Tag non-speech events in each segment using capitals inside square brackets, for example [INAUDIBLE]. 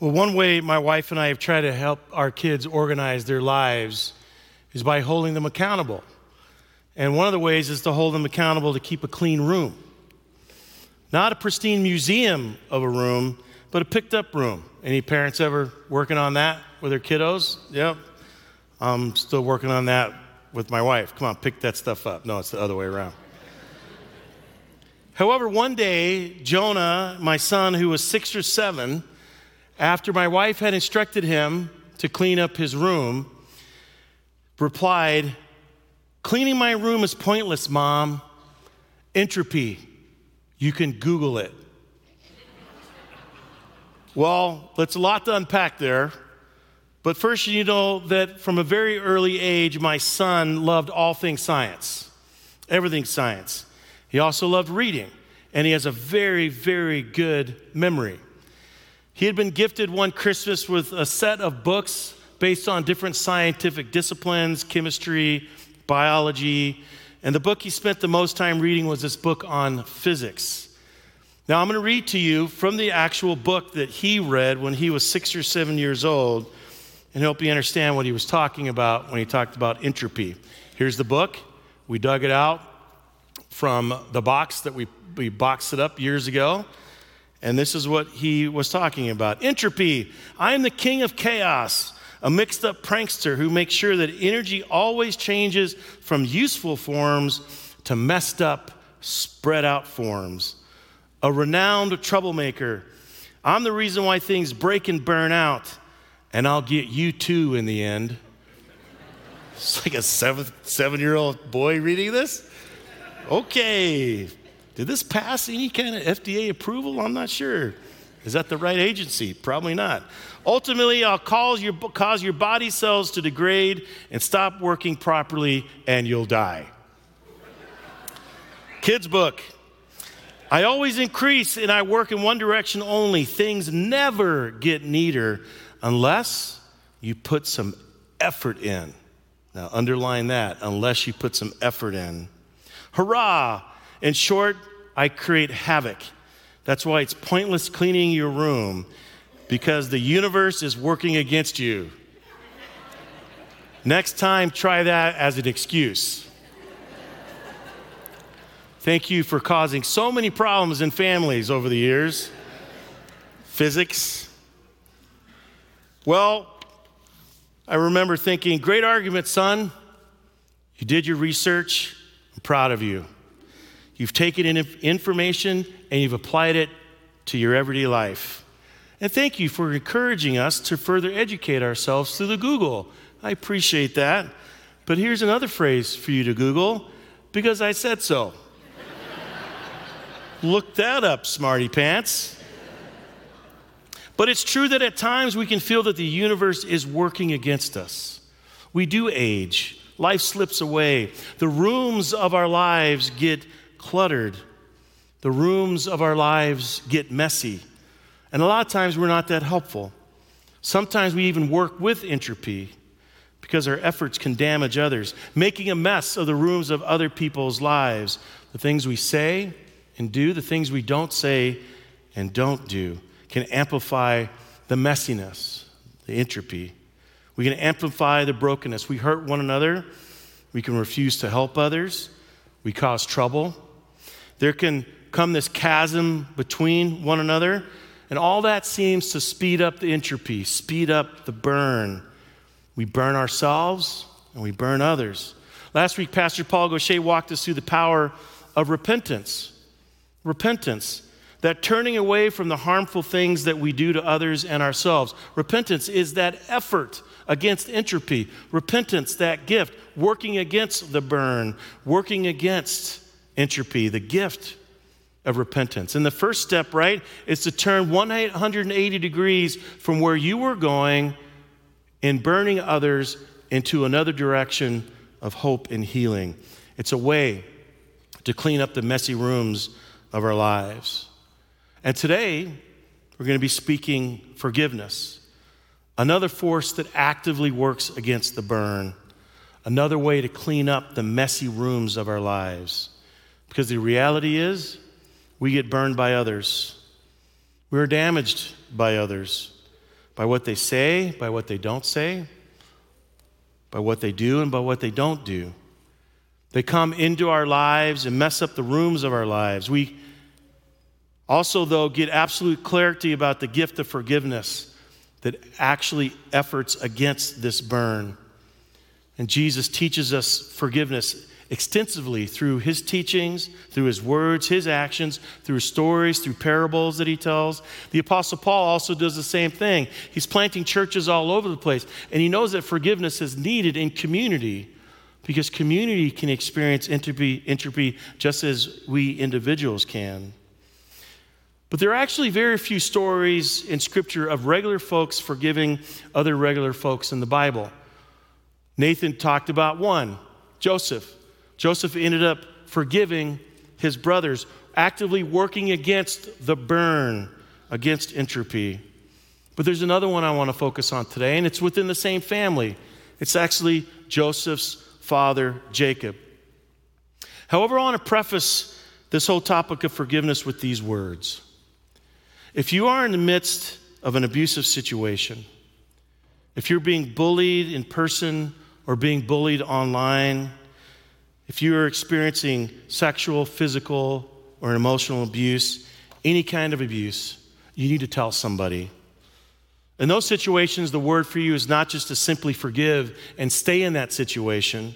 Well, one way my wife and I have tried to help our kids organize their lives is by holding them accountable. And one of the ways is to hold them accountable to keep a clean room. Not a pristine museum of a room, but a picked up room. Any parents ever working on that with their kiddos? Yep. I'm still working on that with my wife. Come on, pick that stuff up. No, it's the other way around. However, one day, Jonah, my son, who was six or seven, after my wife had instructed him to clean up his room, replied, Cleaning my room is pointless, mom. Entropy. You can Google it. well, that's a lot to unpack there. But first, you know that from a very early age, my son loved all things science, everything science. He also loved reading, and he has a very, very good memory. He had been gifted one Christmas with a set of books based on different scientific disciplines chemistry, biology, and the book he spent the most time reading was this book on physics. Now, I'm going to read to you from the actual book that he read when he was six or seven years old and help you understand what he was talking about when he talked about entropy. Here's the book. We dug it out from the box that we, we boxed it up years ago. And this is what he was talking about Entropy. I am the king of chaos, a mixed up prankster who makes sure that energy always changes from useful forms to messed up, spread out forms. A renowned troublemaker. I'm the reason why things break and burn out, and I'll get you too in the end. It's like a seven, seven year old boy reading this. Okay, did this pass any kind of FDA approval? I'm not sure. Is that the right agency? Probably not. Ultimately, I'll cause your, cause your body cells to degrade and stop working properly, and you'll die. Kids' book. I always increase and I work in one direction only. Things never get neater unless you put some effort in. Now, underline that, unless you put some effort in. Hurrah! In short, I create havoc. That's why it's pointless cleaning your room because the universe is working against you. Next time, try that as an excuse. Thank you for causing so many problems in families over the years. Physics. Well, I remember thinking, great argument, son. You did your research. I'm proud of you. You've taken in information and you've applied it to your everyday life. And thank you for encouraging us to further educate ourselves through the Google. I appreciate that. But here's another phrase for you to Google because I said so. [LAUGHS] Look that up, smarty pants. But it's true that at times we can feel that the universe is working against us. We do age, life slips away, the rooms of our lives get cluttered. The rooms of our lives get messy. And a lot of times we're not that helpful. Sometimes we even work with entropy because our efforts can damage others, making a mess of the rooms of other people's lives. The things we say and do, the things we don't say and don't do, can amplify the messiness, the entropy. We can amplify the brokenness. We hurt one another. We can refuse to help others. We cause trouble. There can come this chasm between one another, and all that seems to speed up the entropy, speed up the burn. We burn ourselves and we burn others. Last week, Pastor Paul Gaucher walked us through the power of repentance. Repentance, that turning away from the harmful things that we do to others and ourselves. Repentance is that effort against entropy. Repentance, that gift, working against the burn, working against entropy, the gift of repentance. And the first step, right, is to turn 180 degrees from where you were going in burning others into another direction of hope and healing. It's a way to clean up the messy rooms of our lives. And today, we're going to be speaking forgiveness, another force that actively works against the burn, another way to clean up the messy rooms of our lives. Because the reality is, we get burned by others. We're damaged by others. by what they say, by what they don't say, by what they do, and by what they don't do. They come into our lives and mess up the rooms of our lives. We also, though, get absolute clarity about the gift of forgiveness that actually efforts against this burn. And Jesus teaches us forgiveness extensively through his teachings, through his words, his actions, through stories, through parables that he tells. The Apostle Paul also does the same thing. He's planting churches all over the place, and he knows that forgiveness is needed in community because community can experience entropy, entropy just as we individuals can. But there are actually very few stories in Scripture of regular folks forgiving other regular folks in the Bible. Nathan talked about one, Joseph. Joseph ended up forgiving his brothers, actively working against the burn, against entropy. But there's another one I want to focus on today, and it's within the same family. It's actually Joseph's father, Jacob. However, I want to preface this whole topic of forgiveness with these words. If you are in the midst of an abusive situation, if you're being bullied in person or being bullied online, if you are experiencing sexual, physical, or emotional abuse, any kind of abuse, you need to tell somebody. In those situations, the word for you is not just to simply forgive and stay in that situation.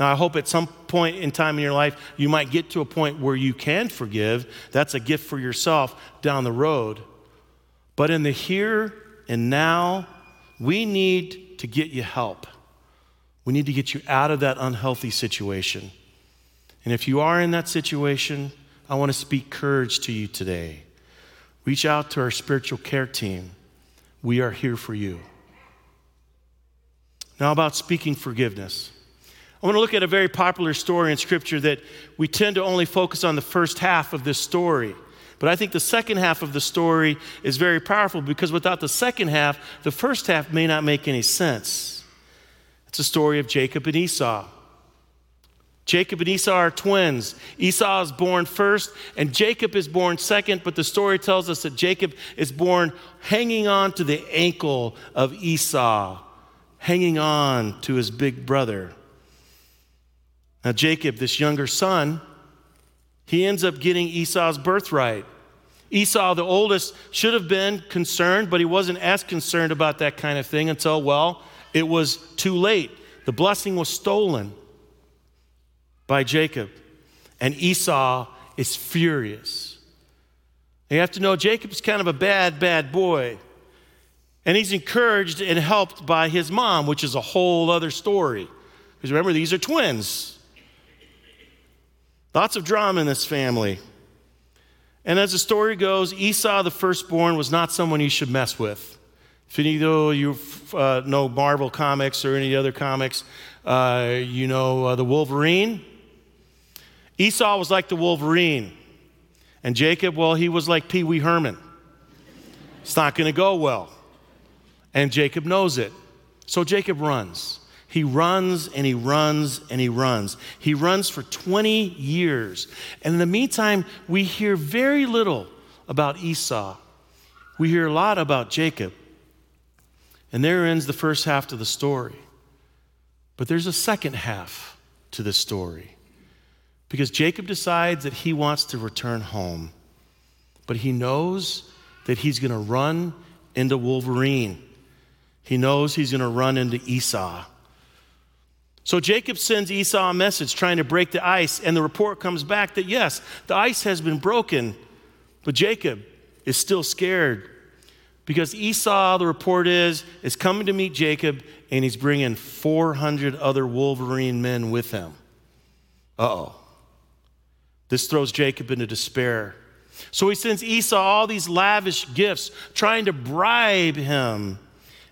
Now, I hope at some point in time in your life, you might get to a point where you can forgive. That's a gift for yourself down the road. But in the here and now, we need to get you help. We need to get you out of that unhealthy situation. And if you are in that situation, I want to speak courage to you today. Reach out to our spiritual care team. We are here for you. Now, about speaking forgiveness. I want to look at a very popular story in Scripture that we tend to only focus on the first half of this story. But I think the second half of the story is very powerful because without the second half, the first half may not make any sense. It's a story of Jacob and Esau. Jacob and Esau are twins. Esau is born first, and Jacob is born second, but the story tells us that Jacob is born hanging on to the ankle of Esau, hanging on to his big brother. Now, Jacob, this younger son, he ends up getting Esau's birthright. Esau, the oldest, should have been concerned, but he wasn't as concerned about that kind of thing until, well, it was too late. The blessing was stolen by Jacob. And Esau is furious. You have to know Jacob's kind of a bad, bad boy. And he's encouraged and helped by his mom, which is a whole other story. Because remember, these are twins. Lots of drama in this family. And as the story goes, Esau, the firstborn, was not someone you should mess with. If any of you uh, know Marvel comics or any other comics, uh, you know uh, the Wolverine. Esau was like the Wolverine. And Jacob, well, he was like Pee Wee Herman. It's not going to go well. And Jacob knows it. So Jacob runs. He runs and he runs and he runs. He runs for 20 years. And in the meantime, we hear very little about Esau. We hear a lot about Jacob. And there ends the first half of the story. But there's a second half to this story. Because Jacob decides that he wants to return home. But he knows that he's going to run into Wolverine. He knows he's going to run into Esau. So Jacob sends Esau a message trying to break the ice, and the report comes back that yes, the ice has been broken, but Jacob is still scared because Esau, the report is, is coming to meet Jacob and he's bringing 400 other Wolverine men with him. Uh oh. This throws Jacob into despair. So he sends Esau all these lavish gifts, trying to bribe him.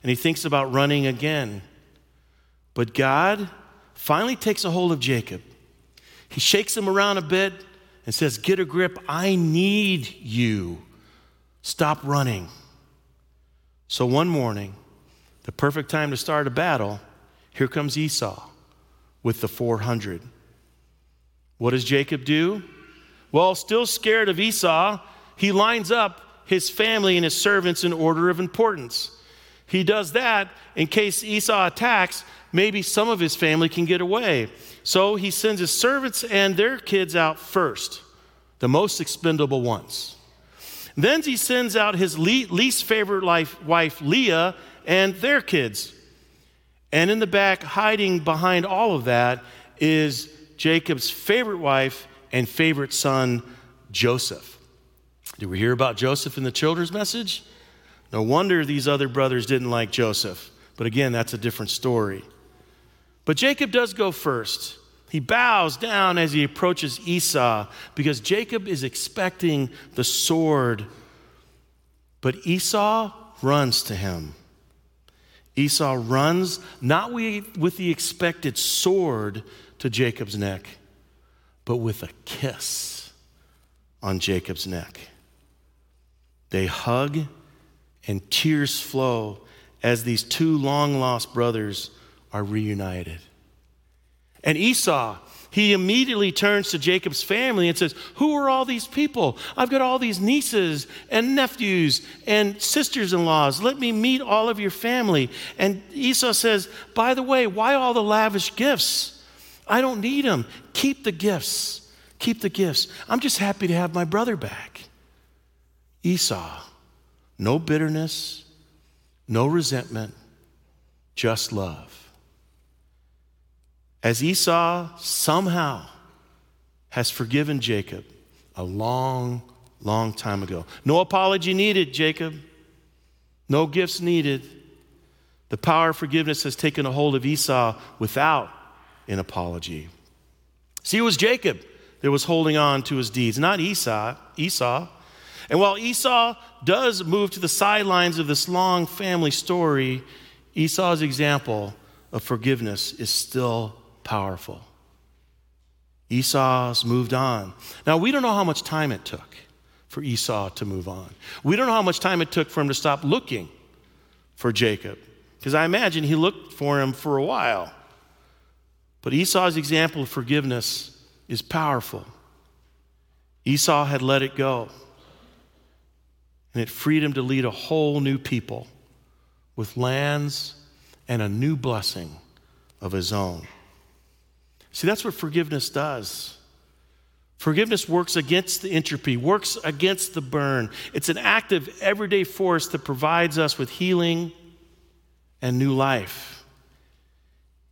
And he thinks about running again. But God finally takes a hold of Jacob. He shakes him around a bit and says, Get a grip. I need you. Stop running. So one morning, the perfect time to start a battle, here comes Esau with the 400. What does Jacob do? Well, still scared of Esau, he lines up his family and his servants in order of importance. He does that in case Esau attacks, maybe some of his family can get away. So he sends his servants and their kids out first, the most expendable ones. Then he sends out his least favorite wife, Leah, and their kids. And in the back, hiding behind all of that, is Jacob's favorite wife and favorite son, Joseph. Did we hear about Joseph in the children's message? No wonder these other brothers didn't like Joseph. But again, that's a different story. But Jacob does go first. He bows down as he approaches Esau because Jacob is expecting the sword. But Esau runs to him. Esau runs not with the expected sword to Jacob's neck, but with a kiss on Jacob's neck. They hug and tears flow as these two long lost brothers are reunited. And Esau, he immediately turns to Jacob's family and says, Who are all these people? I've got all these nieces and nephews and sisters in laws. Let me meet all of your family. And Esau says, By the way, why all the lavish gifts? I don't need them. Keep the gifts. Keep the gifts. I'm just happy to have my brother back. Esau, no bitterness, no resentment, just love as Esau somehow has forgiven Jacob a long, long time ago. No apology needed, Jacob. No gifts needed. The power of forgiveness has taken a hold of Esau without an apology. See, it was Jacob that was holding on to his deeds, not Esau. Esau. And while Esau does move to the sidelines of this long family story, Esau's example of forgiveness is still powerful. Esau's moved on. Now, we don't know how much time it took for Esau to move on. We don't know how much time it took for him to stop looking for Jacob, because I imagine he looked for him for a while. But Esau's example of forgiveness is powerful. Esau had let it go, and it freed him to lead a whole new people with lands and a new blessing of his own. See, that's what forgiveness does. Forgiveness works against the entropy, works against the burn. It's an active, everyday force that provides us with healing and new life.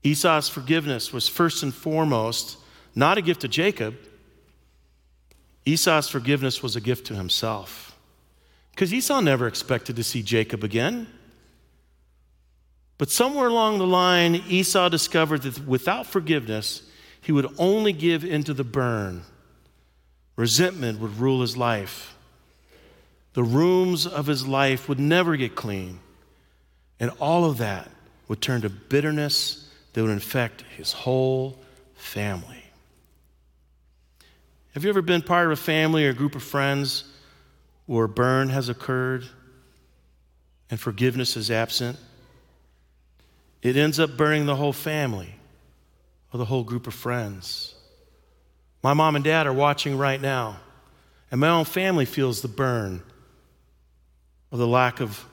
Esau's forgiveness was first and foremost not a gift to Jacob. Esau's forgiveness was a gift to himself. Because Esau never expected to see Jacob again. But somewhere along the line, Esau discovered that without forgiveness, he would only give into the burn. Resentment would rule his life. The rooms of his life would never get clean. And all of that would turn to bitterness that would infect his whole family. Have you ever been part of a family or a group of friends where burn has occurred and forgiveness is absent? It ends up burning the whole family or the whole group of friends. My mom and dad are watching right now, and my own family feels the burn of the lack of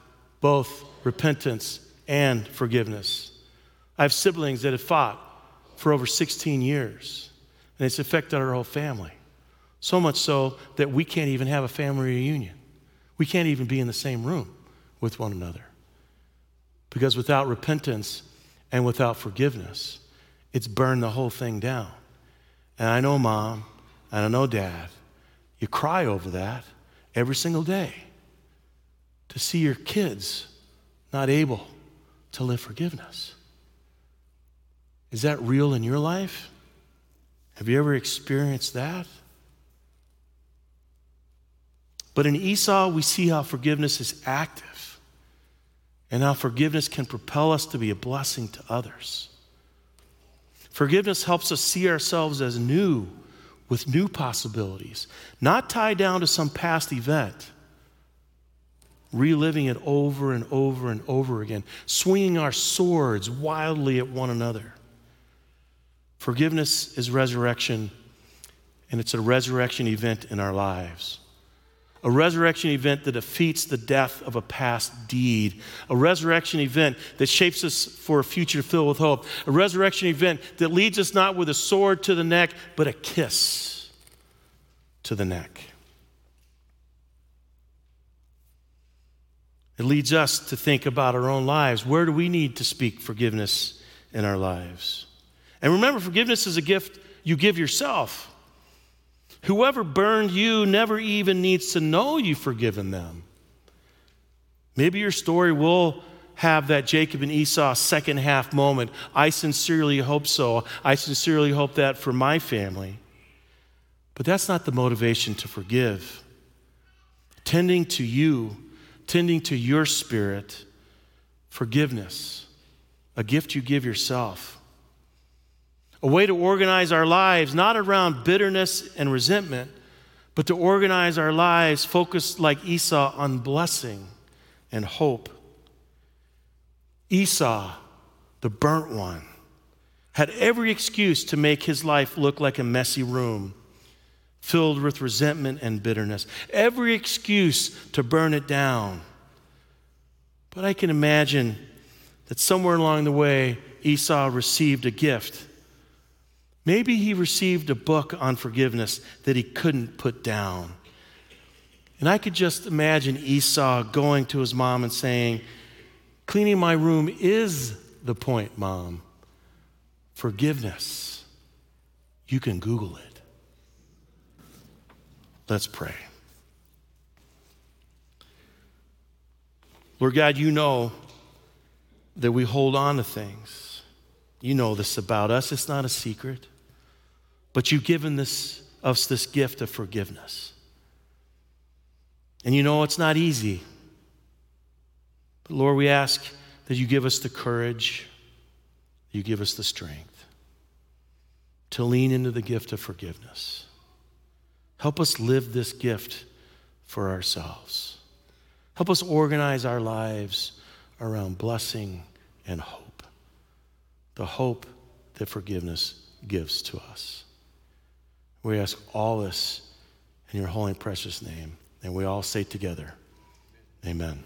both repentance and forgiveness. I have siblings that have fought for over 16 years, and it's affected our whole family. So much so that we can't even have a family reunion. We can't even be in the same room with one another. Because without repentance and without forgiveness, it's burned the whole thing down. And I know, mom, and I know, dad, you cry over that every single day to see your kids not able to live forgiveness. Is that real in your life? Have you ever experienced that? But in Esau, we see how forgiveness is active and how forgiveness can propel us to be a blessing to others. Forgiveness helps us see ourselves as new with new possibilities, not tied down to some past event, reliving it over and over and over again, swinging our swords wildly at one another. Forgiveness is resurrection, and it's a resurrection event in our lives. A resurrection event that defeats the death of a past deed, a resurrection event that shapes us for a future filled with hope, a resurrection event that leads us not with a sword to the neck, but a kiss to the neck. It leads us to think about our own lives. Where do we need to speak forgiveness in our lives? And remember, forgiveness is a gift you give yourself. Whoever burned you never even needs to know you've forgiven them. Maybe your story will have that Jacob and Esau second half moment. I sincerely hope so. I sincerely hope that for my family. But that's not the motivation to forgive. Tending to you, tending to your spirit, forgiveness, a gift you give yourself a way to organize our lives, not around bitterness and resentment, but to organize our lives focused like Esau on blessing and hope. Esau, the burnt one, had every excuse to make his life look like a messy room filled with resentment and bitterness, every excuse to burn it down. But I can imagine that somewhere along the way, Esau received a gift Maybe he received a book on forgiveness that he couldn't put down. And I could just imagine Esau going to his mom and saying, Cleaning my room is the point, mom. Forgiveness. You can Google it. Let's pray. Lord God, you know that we hold on to things. You know this about us, it's not a secret. But you've given this, us this gift of forgiveness. And you know it's not easy. But Lord, we ask that you give us the courage, you give us the strength to lean into the gift of forgiveness. Help us live this gift for ourselves. Help us organize our lives around blessing and hope. The hope that forgiveness gives to us. We ask all this in your holy and precious name. And we all say together, Amen.